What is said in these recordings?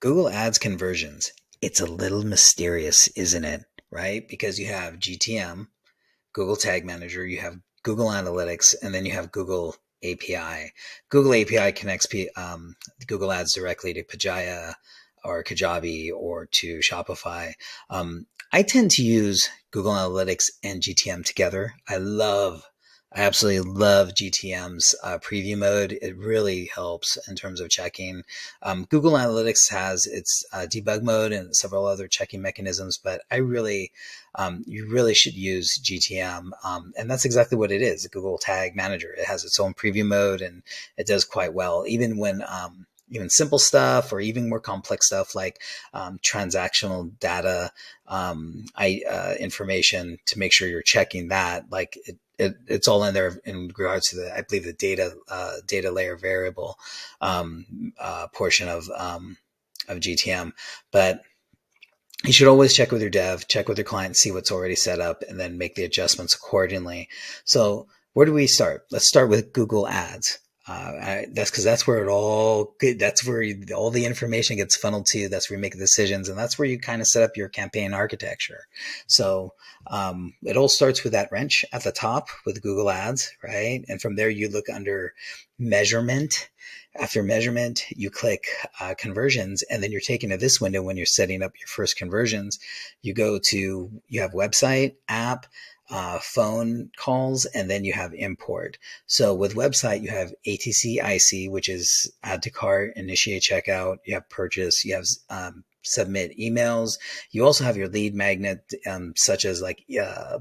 Google Ads conversions. It's a little mysterious, isn't it? Right? Because you have GTM, Google Tag Manager, you have Google Analytics, and then you have Google API. Google API connects um, Google Ads directly to Pagaya or Kajabi or to Shopify. Um, I tend to use Google Analytics and GTM together. I love I absolutely love GTM's uh, preview mode. It really helps in terms of checking. Um, Google Analytics has its uh, debug mode and several other checking mechanisms, but I really, um, you really should use GTM. Um, and that's exactly what it is. Google Tag Manager. It has its own preview mode and it does quite well. Even when, um, even simple stuff or even more complex stuff like um, transactional data um, I, uh, information to make sure you're checking that like it, it, it's all in there in regards to the, I believe the data, uh, data layer variable, um, uh, portion of, um, of GTM, but you should always check with your dev, check with your client, see what's already set up and then make the adjustments accordingly. So where do we start? Let's start with Google ads. Uh, I, that's because that's where it all that's where you, all the information gets funneled to. That's where you make decisions, and that's where you kind of set up your campaign architecture. So um, it all starts with that wrench at the top with Google Ads, right? And from there you look under measurement. After measurement, you click uh, conversions, and then you're taken to this window when you're setting up your first conversions. You go to you have website, app, uh, phone calls, and then you have import. So with website, you have ATC IC, which is add to cart, initiate checkout. You have purchase. You have um, submit emails. You also have your lead magnet, um, such as like uh,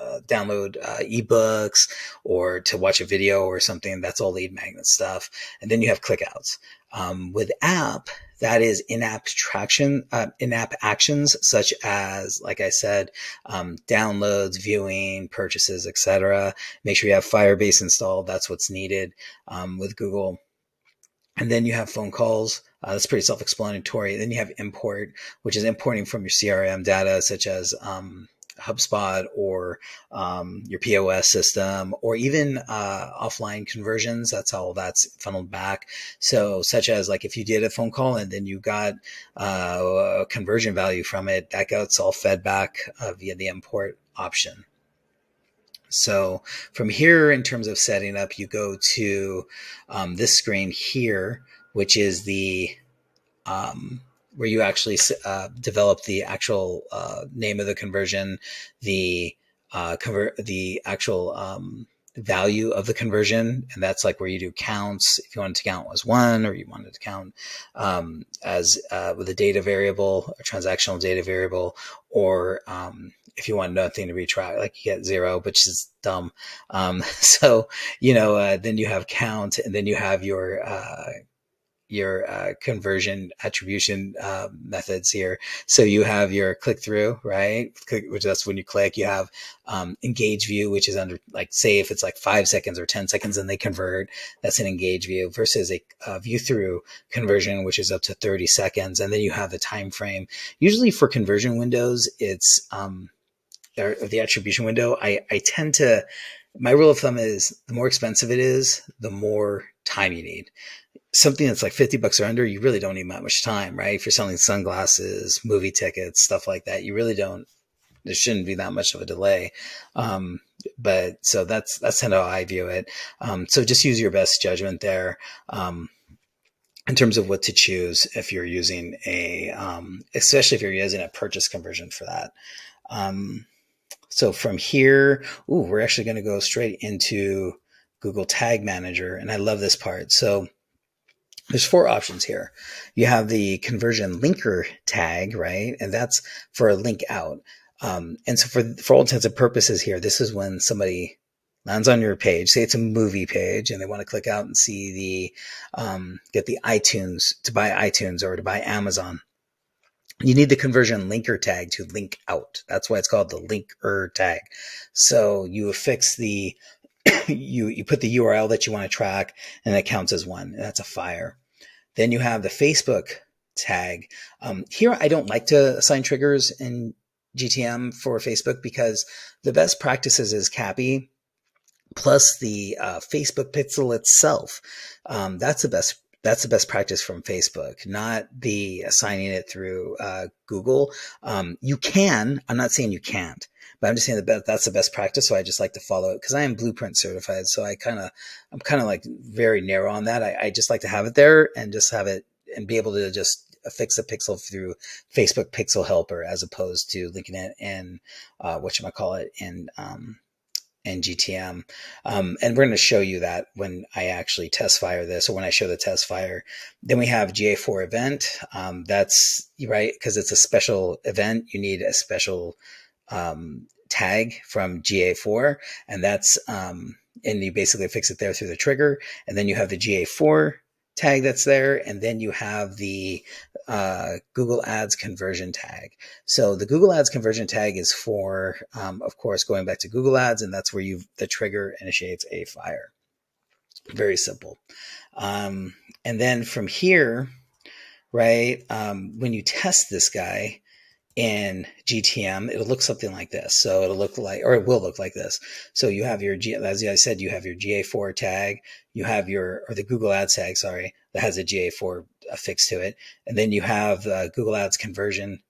uh, download uh, ebooks or to watch a video or something. That's all lead magnet stuff. And then you have clickouts. Um, with app, that is in-app traction, uh, in-app actions such as, like I said, um, downloads, viewing, purchases, etc. Make sure you have Firebase installed. That's what's needed um, with Google. And then you have phone calls. Uh, that's pretty self-explanatory. Then you have import, which is importing from your CRM data, such as um, HubSpot or um, your POS system, or even uh, offline conversions. That's how that's funneled back. So, such as like if you did a phone call and then you got uh, a conversion value from it, that gets all fed back uh, via the import option. So from here, in terms of setting up, you go to um, this screen here, which is the um, where you actually uh, develop the actual uh, name of the conversion, the uh, convert the actual um, value of the conversion, and that's like where you do counts. If you wanted to count as one, or you wanted to count um, as uh, with a data variable, a transactional data variable, or um, if you want nothing to be retract, like you get zero, which is dumb. Um, so you know, uh, then you have count, and then you have your uh, your uh, conversion attribution uh, methods here. So you have your click through, right? Click, which that's when you click. You have um, engage view, which is under like say if it's like five seconds or ten seconds and they convert, that's an engage view versus a, a view through conversion, which is up to thirty seconds, and then you have the time frame. Usually for conversion windows, it's um, the attribution window. I I tend to my rule of thumb is the more expensive it is, the more time you need something that's like 50 bucks or under, you really don't need that much time, right? If you're selling sunglasses, movie tickets, stuff like that, you really don't, there shouldn't be that much of a delay. Um, but so that's, that's kind of how I view it. Um, so just use your best judgment there. Um, in terms of what to choose if you're using a, um, especially if you're using a purchase conversion for that. So from here, ooh, we're actually going to go straight into Google Tag Manager. And I love this part. So there's four options here. You have the conversion linker tag, right? And that's for a link out. Um, and so for, for all intents and purposes here, this is when somebody lands on your page, say it's a movie page and they want to click out and see the, um, get the iTunes to buy iTunes or to buy Amazon. You need the conversion linker tag to link out. That's why it's called the linker tag. So you affix the you you put the URL that you want to track, and it counts as one. That's a fire. Then you have the Facebook tag. Um, here, I don't like to assign triggers in GTM for Facebook because the best practices is CAPI plus the uh, Facebook pixel itself. Um, that's the best that's the best practice from Facebook, not the assigning it through uh, Google. Um, you can. I'm not saying you can't, but I'm just saying that that's the best practice. So I just like to follow it because I am Blueprint certified. So I kind of, I'm kind of like very narrow on that. I, I just like to have it there and just have it and be able to just fix a pixel through Facebook Pixel Helper as opposed to linking it in uh, what you call it in um, in GTM. Um, and we're going to show you that when I actually test fire this or when I show the test fire. Then we have GA4 event. Um, that's right because it's a special event. You need a special um, tag from GA4, and that's um, and you basically fix it there through the trigger. And then you have the GA4 tag that's there, and then you have the uh, Google Ads conversion tag. So the Google Ads conversion tag is for, um, of course, going back to Google Ads, and that's where you the trigger initiates a fire. Very simple. Um, and then from here, right, um, when you test this guy, in GTM, it'll look something like this. So it'll look like, or it will look like this. So you have your, as I said, you have your GA4 tag, you have your, or the Google Ads tag, sorry, that has a GA4 affixed to it. And then you have the Google Ads conversion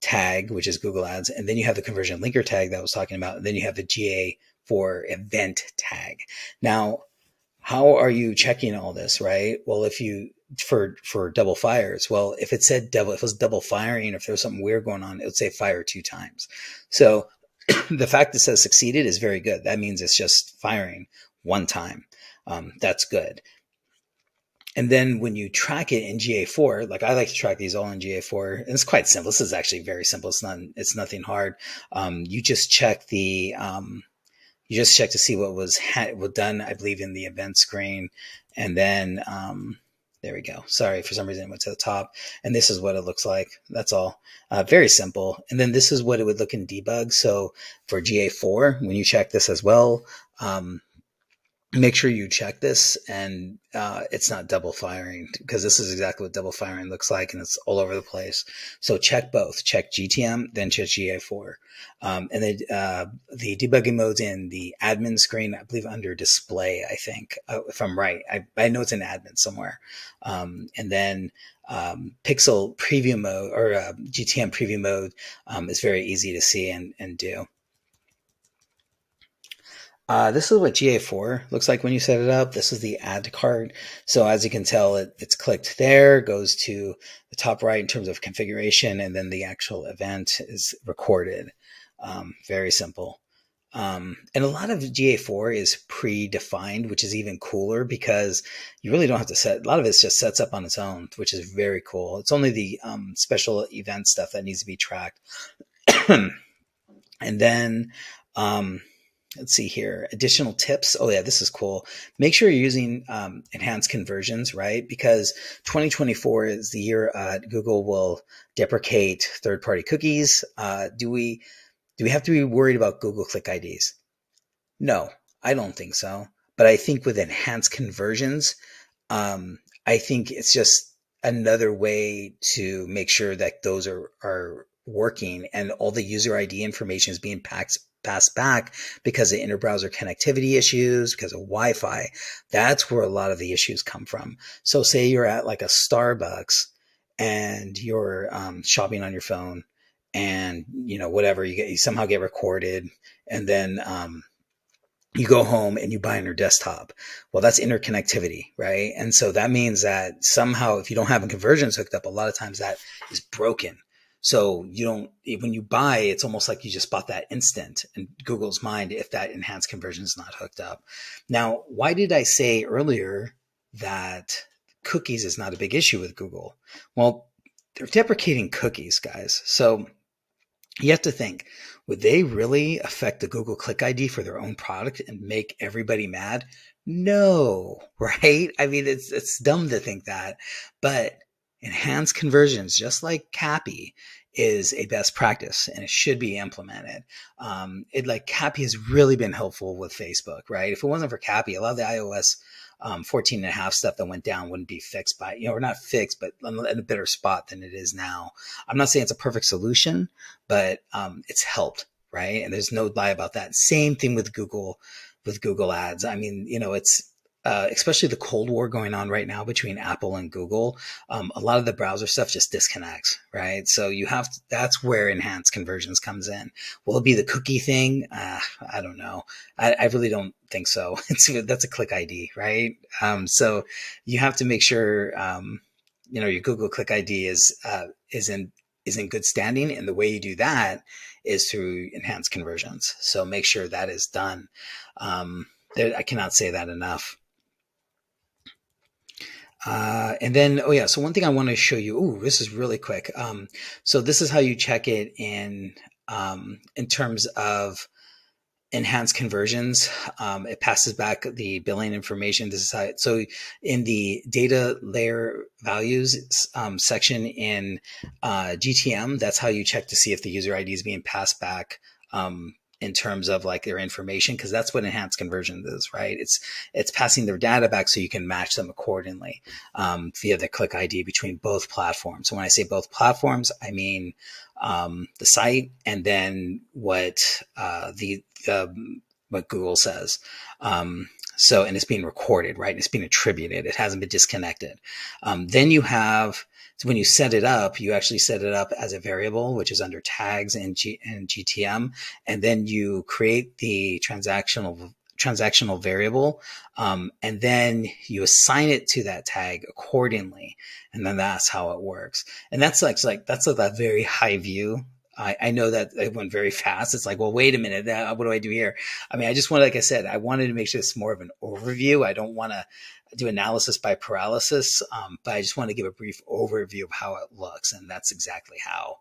tag, which is Google Ads. And then you have the conversion linker tag that I was talking about. And then you have the GA4 event tag. Now, how are you checking all this, right? Well, if you for for double fires. Well, if it said double, if it was double firing, if there was something weird going on, it would say fire two times. So the fact that says succeeded is very good. That means it's just firing one time. Um, that's good. And then when you track it in GA4, like I like to track these all in GA4, and it's quite simple. This is actually very simple. It's not, it's nothing hard. Um, you just check the, um, you just check to see what was ha- done, I believe, in the event screen, and then um, there we go. Sorry, for some reason it went to the top. And this is what it looks like. That's all. Uh, very simple. And then this is what it would look in debug. So for GA4, when you check this as well, um, make sure you check this and uh, it's not double firing because this is exactly what double firing looks like and it's all over the place. So check both. Check GTM, then check GA4. Um, and then uh, the debugging mode's in the admin screen, I believe under display, I think, uh, if I'm right. I, I know it's in admin somewhere. Um, and then um, Pixel preview mode or uh, GTM preview mode um, is very easy to see and, and do. Uh, this is what GA4 looks like when you set it up. This is the add to cart. So as you can tell, it, it's clicked there, goes to the top right in terms of configuration, and then the actual event is recorded. Um, very simple. Um, and a lot of GA4 is predefined, which is even cooler because you really don't have to set. A lot of it just sets up on its own, which is very cool. It's only the um, special event stuff that needs to be tracked. and then um, let's see here additional tips. Oh yeah this is cool. Make sure you're using um, enhanced conversions right? Because 2024 is the year uh, google will deprecate third-party cookies. Uh, do we do we have to be worried about google click ids no i don't think so. But i think with enhanced conversions um, i think it's just another way to make sure that those are are working and all the user id information is being packed passed back because of interbrowser connectivity issues, because of Wi-Fi. That's where a lot of the issues come from. So say you're at like a Starbucks and you're um, shopping on your phone and you know whatever you get you somehow get recorded and then um, you go home and you buy on your desktop. Well, that's interconnectivity, right? And so that means that somehow if you don't have a conversions hooked up, a lot of times that is broken. So you don't, when you buy, it's almost like you just bought that instant in Google's mind if that enhanced conversion is not hooked up. Now, why did I say earlier that cookies is not a big issue with Google? Well, they're deprecating cookies, guys. So you have to think, would they really affect the Google Click ID for their own product and make everybody mad? No, right? I mean, it's, it's dumb to think that, but enhanced conversions, just like CAPI, is a best practice and it should be implemented. Um, it like CAPI has really been helpful with Facebook, right? If it wasn't for CAPI, a lot of the iOS um, 14 and a half stuff that went down wouldn't be fixed by, you know, or not fixed, but in a better spot than it is now. I'm not saying it's a perfect solution, but um, it's helped, right? And there's no lie about that. Same thing with Google, with Google Ads. I mean, you know, it's uh, especially the Cold War going on right now between Apple and Google, um, a lot of the browser stuff just disconnects, right? So you have to, that's where enhanced conversions comes in. Will it be the cookie thing? Uh, I don't know. I, I, really don't think so. It's, that's a click ID, right? Um, so you have to make sure, um, you know, your Google Click ID is, uh, is in, is in good standing. And the way you do that is through enhanced conversions. So make sure that is done. Um, there, I cannot say that enough. Uh, and then, oh yeah, so one thing I want to show you. Ooh, this is really quick. Um, so this is how you check it in um, in terms of enhanced conversions. Um, it passes back the billing information. This is how it, so in the data layer values um, section in uh, GTM, that's how you check to see if the user ID is being passed back um, in terms of like their information because that's what enhanced conversion is right? It's it's passing their data back so you can match them accordingly um, via the click id between both platforms. So when i say both platforms i mean um, the site and then what uh, the um, what google says. Um, so and it's being recorded right? And it's being attributed. It hasn't been disconnected. Um, then you have when you set it up, you actually set it up as a variable, which is under tags and, G, in GTM, and then you create the transactional transactional variable, um, and then you assign it to that tag accordingly, and then that's how it works. And that's like like that's like that very high view I, I, know that it went very fast. It's like, well, wait a minute. what do I do here? I mean, I just want, like I said, I wanted to make sure it's more of an overview. I don't want to do analysis by paralysis, um, but I just want to give a brief overview of how it looks, and that's exactly how.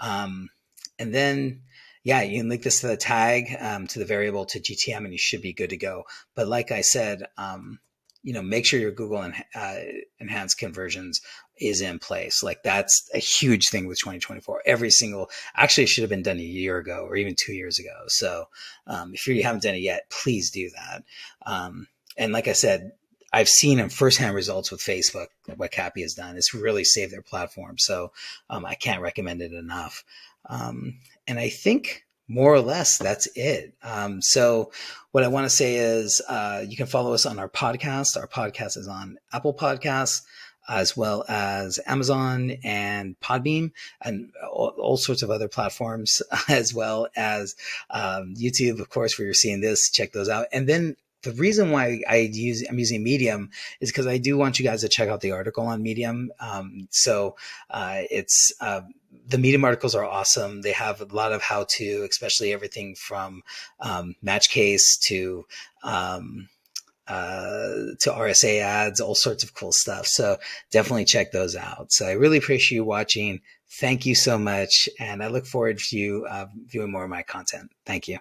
Um, and then, yeah, you can link this to the tag, um, to the variable, to GTM, and you should be good to go. But like I said, um, you know, make sure your Google en- uh, enhanced conversions is in place. Like that's a huge thing with 2024. Every single, actually, should have been done a year ago or even two years ago. So um, if you haven't done it yet, please do that. Um, and like I said, I've seen in firsthand results with Facebook what CAPI has done. It's really saved their platform. So um, I can't recommend it enough. Um, and I think more or less that's it. Um, so what I want to say is uh, you can follow us on our podcast. Our podcast is on Apple Podcasts as well as Amazon and Podbean and all, all sorts of other platforms, as well as um, YouTube, of course, where you're seeing this. Check those out. And then the reason why I use I'm using Medium is because I do want you guys to check out the article on Medium. Um, so uh, it's uh, the Medium articles are awesome. They have a lot of how to, especially everything from um, match case to um, uh, to RSA ads, all sorts of cool stuff. So definitely check those out. So I really appreciate you watching. Thank you so much, and I look forward to you uh, viewing more of my content. Thank you.